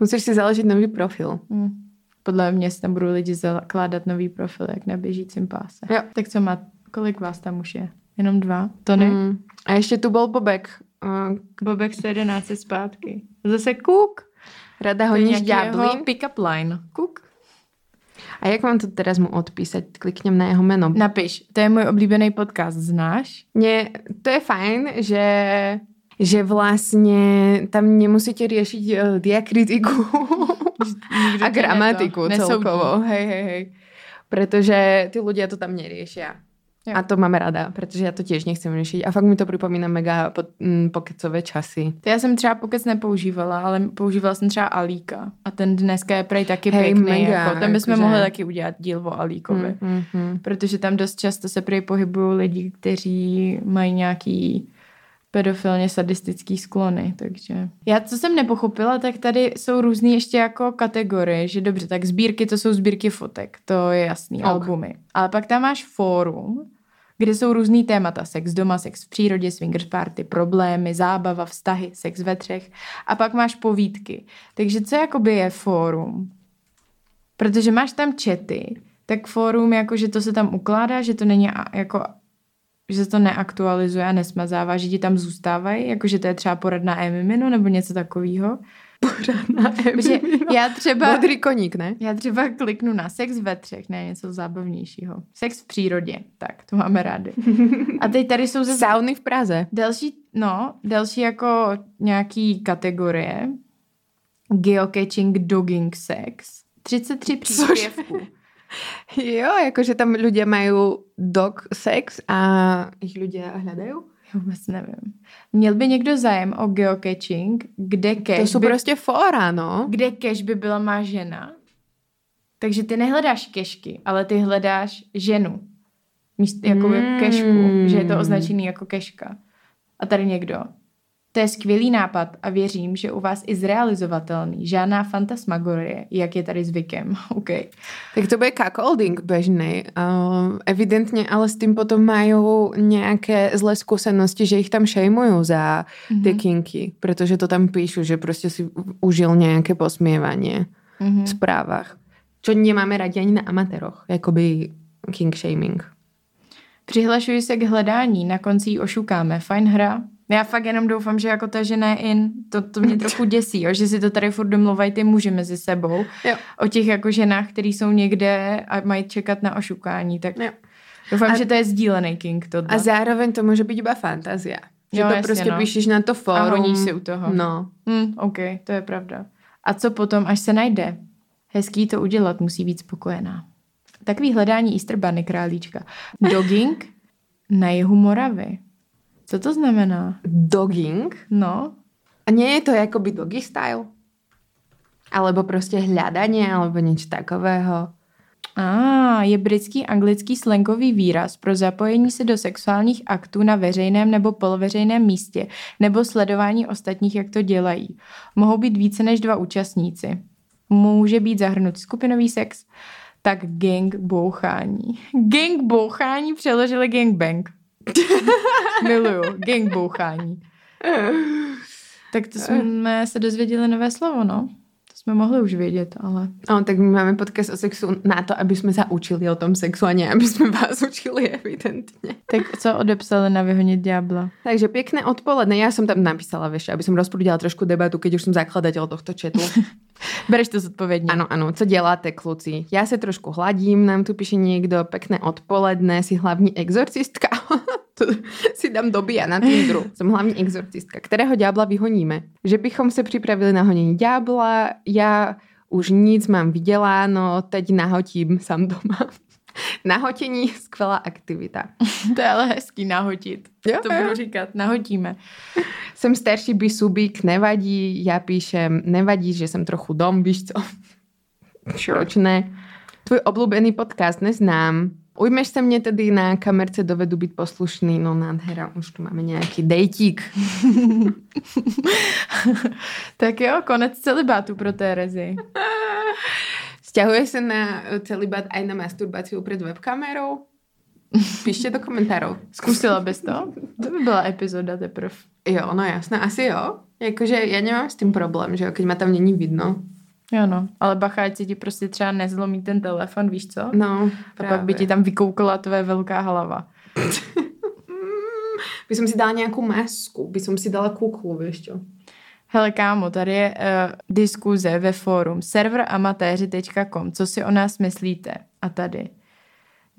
Musíš si založit nový profil. Hm. Podle mě si tam budou lidi zakládat nový profil, jak na běžícím páse. Jo. Tak co má, kolik vás tam už je? Jenom dva? To ne? Mm. Mm. A ještě tu byl Bobek. Uh, Bobek 111 je zpátky. Zase kuk. rada honíš ďábly. pick-up line. Kuk. A jak mám to teraz mu odpísať? Kliknem na jeho meno. Napiš, to je můj oblíbený podcast, znáš? Nie, to je fajn, že že vlastne tam nemusíte riešiť uh, diakritiku Nikdo a gramatiku celkovo. Hej, hej, hej. Pretože tí ľudia to tam neriešia. Jo. A to máme rada, protože já to těž nechcem řešit. A fakt mi to připomíná mega po, mm, pokecové časy. To já jsem třeba pokec nepoužívala, ale používala jsem třeba Alíka. A ten dneska je prej taky Hej, pěkný. mega, jako, tam bychom jakože- mohli taky udělat díl o Alíkovi. Mm, mm, mm. Protože tam dost často se prej pohybují lidi, kteří mají nějaký pedofilně sadistický sklony, takže... Já, co jsem nepochopila, tak tady jsou různé ještě jako kategorie, že dobře, tak sbírky, to jsou sbírky fotek, to je jasný, Ok. albumy. Ale pak tam máš fórum, kde jsou různý témata, sex doma, sex v přírodě, swingers party, problémy, zábava, vztahy, sex ve třech. A pak máš povídky. Takže co jakoby je fórum? Protože máš tam čety, tak fórum, jako že to se tam ukládá, že to není jako že se to neaktualizuje a nesmazává, že ti tam zůstávají, jako že to je třeba poradná e-mimino nebo něco takového. Pořádná [LAUGHS] Protože já třeba, Modrý koník, ne? já třeba kliknu na sex ve třech, ne něco zábavnějšího. Sex v přírodě, tak to máme rádi. [LAUGHS] A teď tady jsou zase Sauny v Praze. další, no, další jako nějaký kategorie. Geocaching, dogging, sex. 33 příspěvků. Jo, jakože tam ľudia majú dog sex a ich ľudia hľadajú? Vůbec nevím. Měl by někdo zájem o geocaching, kde cache To sú by, prostě fóra, no. kde cache by byla má žena? Takže ty nehledáš kešky, ale ty hledáš ženu. Míst, jako Mm. kešku, že je to označený jako keška. A tady někdo. To je skvělý nápad a věřím, že u vás i zrealizovatelný. Žádná fantasmagorie, jak je tady zvykem. [LAUGHS] OK. Tak to bude cuckolding bežný. Uh, evidentně, ale s tým potom majú nejaké zlé skúsenosti, že ich tam šejmujú za Mhm. tie kinky, protože to tam píšu, že prostě si užil nějaké posmievanie Mhm. v správách. Čo nemáme radi ani na amatéroch, jakoby king shaming. Přihlašuji se k hledání, na konci ji ošukáme. Fajn hra. Já fakt jenom doufám, že jako ta žena je in. To, to mě trochu děsí, jo, že si to tady furt domluvají ty muži mezi sebou. Jo. O těch jako ženách, který jsou někde a mají čekat na ošukání. Tak Jo. doufám, A- že to je sdílený king tohle. A zároveň to může být iba fantázia. Že Jo, to jasně, prostě no. píšeš na to a fórum. honíš si u toho. No. Hm, OK, to je pravda. A co potom, až se najde? Hezký to udělat, musí být spokojená. Takový hledání Easter Bunny králíčka. Dogging na jihu Moravy. Co to znamená? Dogging. No, A nie je to jakoby doggy style? Alebo prostě hľadanie, alebo niečo takového. A je britský anglický slangový výraz pro zapojení se do sexuálních aktů na veřejném nebo poloveřejném místě nebo sledování ostatních, jak to dělají. Mohou být více než dva účastníci. Může být zahrnut skupinový sex, tak gang bouchání. Gang bouchání přeložili gangbang. [LAUGHS] Miluju, gang bouchání. Tak to jsme se dozvěděli nové slovo, no. To jsme mohli už vědět, ale... No, tak my máme podcast o sexu na to, aby jsme sa učili o tom sexu a nie, aby sme vás učili evidentne. Tak co odepsali na vyhonit ďábla? Takže pekné odpoledne. Ja som tam napísala, vieš, aby som rozprudila trošku debatu, keď už som zakladateľ tohto četu. [LAUGHS] Bereš to zodpovědně. Áno, áno, co děláte, kluci? Ja sa trošku hladím, nám tu píše niekto, pekné odpoledne, si hlavní exorcistka. [LAUGHS] to [LAUGHS] si dám dobia na Tinderu. Som hlavní exorcistka. Kterého ďábla vyhoníme? Že bychom se připravili na honění ďábla, ja už nic mám vyděláno, teď nahotím sám doma. [LAUGHS] Nahotení, skvělá aktivita. [LAUGHS] To je ale hezký nahodit. Jo, to budu říkat, nahodíme. Jsem starší bisubík, nevadí, já píšem, nevadí, že jsem trochu dom, víš co? Proč ne? Tvůj oblúbený podcast neznám. Ujmeš se mě tedy na kamerce, dovedu být poslušný. No nádhera, už tu máme nějaký dejtík. [LAUGHS] tak jo, konec celibátu pro Terezy. Sťahuje se na celibát aj na masturbaci před webkamerou? Píšte do komentárov. Zkusila bys to? To by byla epizoda teprve. Jo, no jasné, asi jo. Jakože já nemám s tím problém, že jo, keď ma tam není vidno. Jo no, ale bacha, ať si ti prostě třeba nezlomí ten telefon, víš co? No, A pak by ti tam vykoukala tvoje velká hlava. [LAUGHS] By som si dala nějakou masku, by som si dala kuklu, víš čo? Hele kámo, tady je uh, diskuze ve fórum serveramatéři.com, co si o nás myslíte? A tady.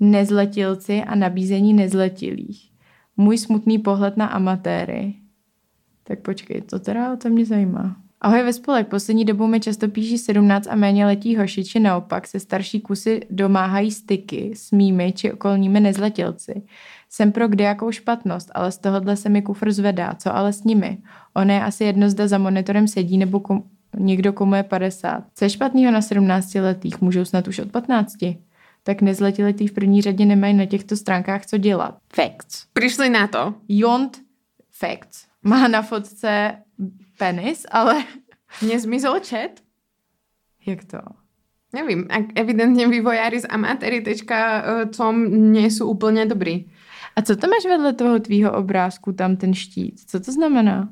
Nezletilci a nabízení nezletilých. Můj smutný pohled na amatéry. Tak počkej, to teda to mě zajímá. Ahoj ve spolek, poslední dobou mi často píší 17 a méně letí hoši, či naopak se starší kusy domáhají styky s mými či okolními nezletilci. Jsem pro kdejakou špatnost, ale z tohohle se mi kufr zvedá. Co ale s nimi? Ono je asi jedno, zda za monitorem sedí nebo kom, někdo, komu je 50. Co je špatného na 17 letých? Můžou snad už od 15. Tak nezletiletí v první řadě nemají na těchto stránkách co dělat. Facts. Přišli na to. Jont facts. Má na fotce penis, ale [LAUGHS] Mně zmizol chat. jak to? Nevím, evidentně vývojári z amatéry.com nie sú úplne dobrí. A co to máš vedle toho tvýho obrázku, tam ten štít? Co to znamená?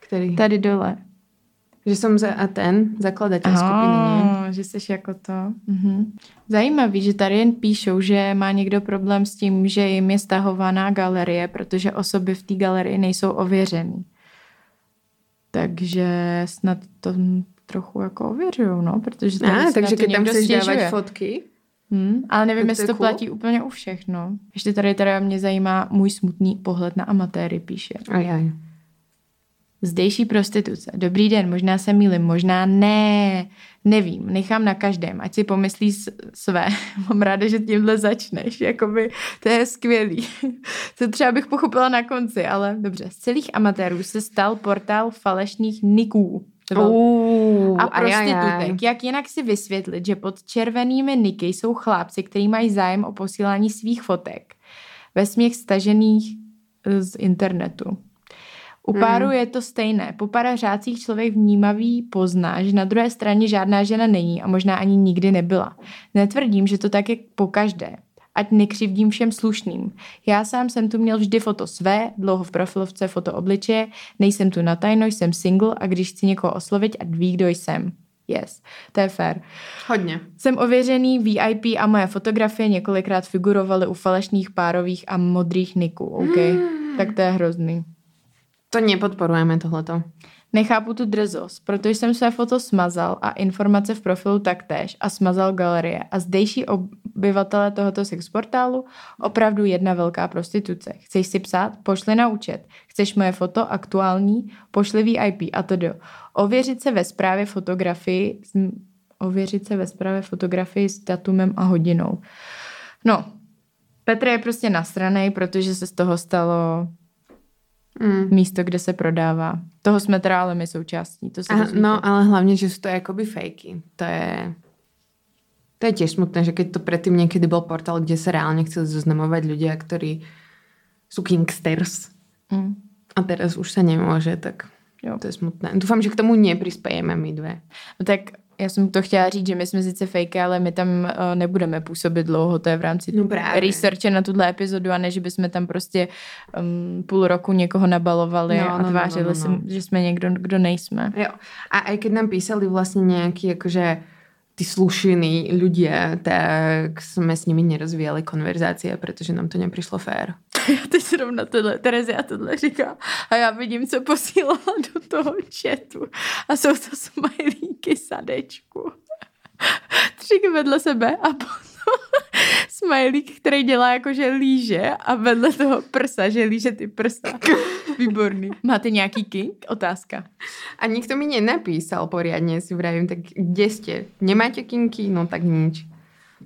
Který? Tady dole. Že som za a ten, zakladatel skupiny, nie? Ah, že jsi jako to. Mhm. Zajímavý, že tady jen píšou, že má někdo problém s tím, že jim je stahovaná galerie, protože osoby v té galerii nejsou ověřený. Takže snad to trochu jako ověřují, no, protože tady na takže keď tam chceš stěžuje. dávať fotky, Hmm, ale nevím, to jestli je to cool. platí úplně u všech, no. Ještě tady teda mě zajímá můj smutný pohled na amatéry, píše. Ajaj. Zdejší prostituce. Dobrý den, možná se mýlim, možná ne. Nevím, nechám na každém, ať si pomyslí své. [LAUGHS] Mám ráda, že tímhle začneš, jakoby to je skvělý. [LAUGHS] To třeba bych pochopila na konci, ale dobře. Z celých amatérů se stal portál falešných niků. Uh, a prostitutek. Jak jinak si vysvětlit, že pod červenými niky jsou chlápci, kteří mají zájem o posílání svých fotek ve směch stažených z internetu. U páru je to stejné. Po parařácích člověk vnímavý pozná, že na druhé straně žádná žena není a možná ani nikdy nebyla. Netvrdím, že to tak je po každé. Ať nekřivdím všem slušným. Já sám jsem tu měl vždy foto své, dlouho v profilovce foto obličeje, nejsem tu na tajno, jsem single a když chci někoho oslovit, ať ví, kdo jsem. Yes, to je fér. Hodně. Jsem ověřený VIP a moje fotografie několikrát figurovaly u falešných párových a modrých niků, OK? Tak to je hrozný. To nepodporujeme tohleto. Nechápu tu drzost, protože jsem své foto smazal a informace v profilu taktéž a smazal galerie a zdejší obyvatele tohoto sexportálu opravdu jedna velká prostituce. Chceš si psát? Pošli na účet. Chceš moje foto aktuální? Pošli VIP a to do. Ověřit se ve zprávě fotografii ověřit se ve zprávě fotografii s datumem a hodinou. No, Petr je prostě nasranej, protože se z toho stalo Mm. místo, kde se prodává. Toho jsme teda ale my součástí. To se no, ale hlavně, že sú to jakoby fejky. To je... To je tiež smutné, že keď to predtým niekedy bol portál, kde sa reálne chceli zoznamovať ľudia, ktorí sú kingsters Mm. a teraz už sa nemôže, tak Jo. to je smutné. Dúfam, že k tomu neprispejeme my dve. No tak já jsem to chtěla říct, že my jsme sice fake, ale my tam uh, nebudeme působit dlouho, to je v rámci No právě. researche na tuhle epizodu a ne, že bychom tam prostě um, půl roku někoho nabalovali No, a no, no, tvářili no, no, no. že jsme někdo, kdo nejsme. Jo. A aj keď nám písali vlastne nejakí akože tí slušení ľudia, tak sme s nimi nerozvíjali konverzácie, pretože nám to neprišlo fér. [LAUGHS] Já teď zrovna tohle, Terezia tohle říká a já vidím, co posílala do toho chatu a jsou to smajlíky sadečku. [LAUGHS] Tři vedle sebe a potom [LAUGHS] smajlík, který dělá jako, že líže a vedle toho prsa, že líže ty prsa. Výborný. Máte nějaký king? Otázka. A nikto mi nenapísal poriadne, si vravím, tak kde ste? Nemáte kinky? No tak nič.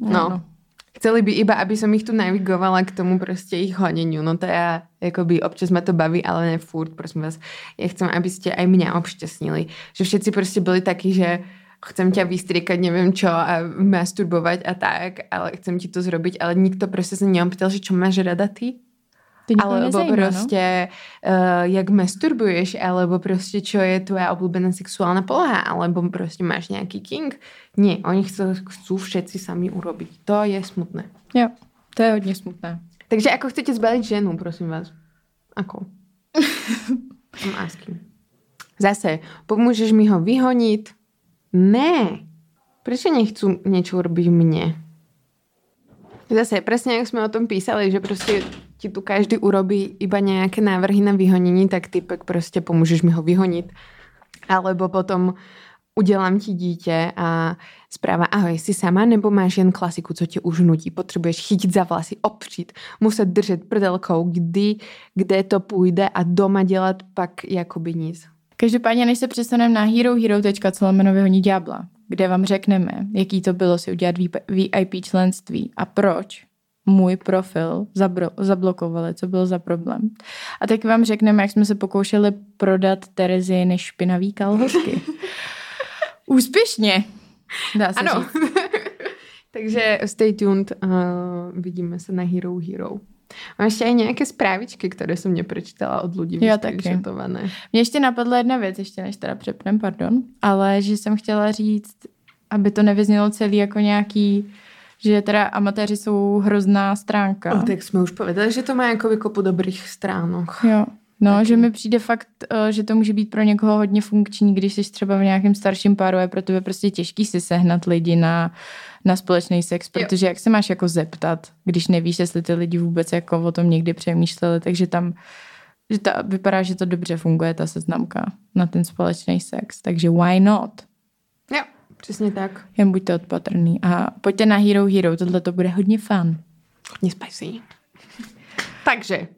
No. no. Chceli by iba, aby som ich tu navigovala k tomu proste ich honeniu. No to ja, akoby občas ma to baví, ale ne furt, prosím vás. Ja chcem, aby ste aj mňa obšťastnili. Že všetci proste boli takí, že chcem ťa vystriekať, neviem čo a masturbovať a tak, ale chcem ti to zrobiť, ale nikto proste sa neopýtal, že čo máš rada ty? Alebo nezajímá, no. proste, uh, jak masturbuješ, alebo proste, čo je tvoja obľúbená sexuálna poloha, alebo proste máš nejaký king. Nie, oni chcú, chcú všetci sami urobiť. To je smutné. Jo, to je hodně smutné. Takže ako chcete zbaliť ženu, prosím vás? Ako? [LAUGHS] I'm asking. Zase, pomôžeš mi ho vyhoniť? Ne. Prečo nechcú niečo urobiť mne? Zase, presne jak sme o tom písali, že proste ti tu každý urobí iba nejaké návrhy na vyhonení, tak typek proste pomôžeš mi ho vyhoniť. Alebo potom udělám ti dítě a zpráva, ahoj, jsi sama nebo máš jen klasiku, co tě už nutí, potřebuješ chytit za vlasy, opřít, muset držet prdelkou, kdy, kde to půjde a doma dělat pak jakoby nic. Každopádně, než se přesuneme na herohero.co vyhonit ďábla, kde vám řekneme, jaký to bylo si udělat VIP členství a proč můj profil zabro- zablokovali, co bylo za problém. A tak vám řekneme, jak jsme se pokoušeli prodat Terezie než špinavý kalhotky. [LAUGHS] Úspěšně, dá se Ano. říct. [LAUGHS] Takže stay tuned, uh, vidíme se na Hero Hero. Mám ještě aj nějaké zprávičky, které jsem neprečítala od lidí Já taky. vyscreenshotované. Mně ještě napadla jedna věc, ještě než teda přepnem, pardon, ale že jsem chtěla říct, aby to nevyznělo celý jako nějaký, že teda amatéři jsou hrozná stránka. O, tak jsme už povedali, že to má jako kopu dobrých stránok. Jo. No, Taky. že mi přijde fakt, eh, že to může být pro někoho hodně funkční, když jsi třeba v nějakém starším páru, je pro tebe prostě těžký si sehnat lidi na, na společný sex, protože jak se máš jako zeptat, když nevíš, jestli ty lidi vůbec jako o tom někdy přemýšleli, takže tam že ta, vypadá, že to dobře funguje, ta seznamka na ten společný sex, takže why not? Přesně tak. Jen buďte odpatrný. A pojďte na Hero Hero, tohle to bude hodně fun. Hodně spicy. Takže,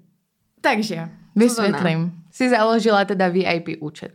Takže, vysvětlím. si založila teda VIP účet.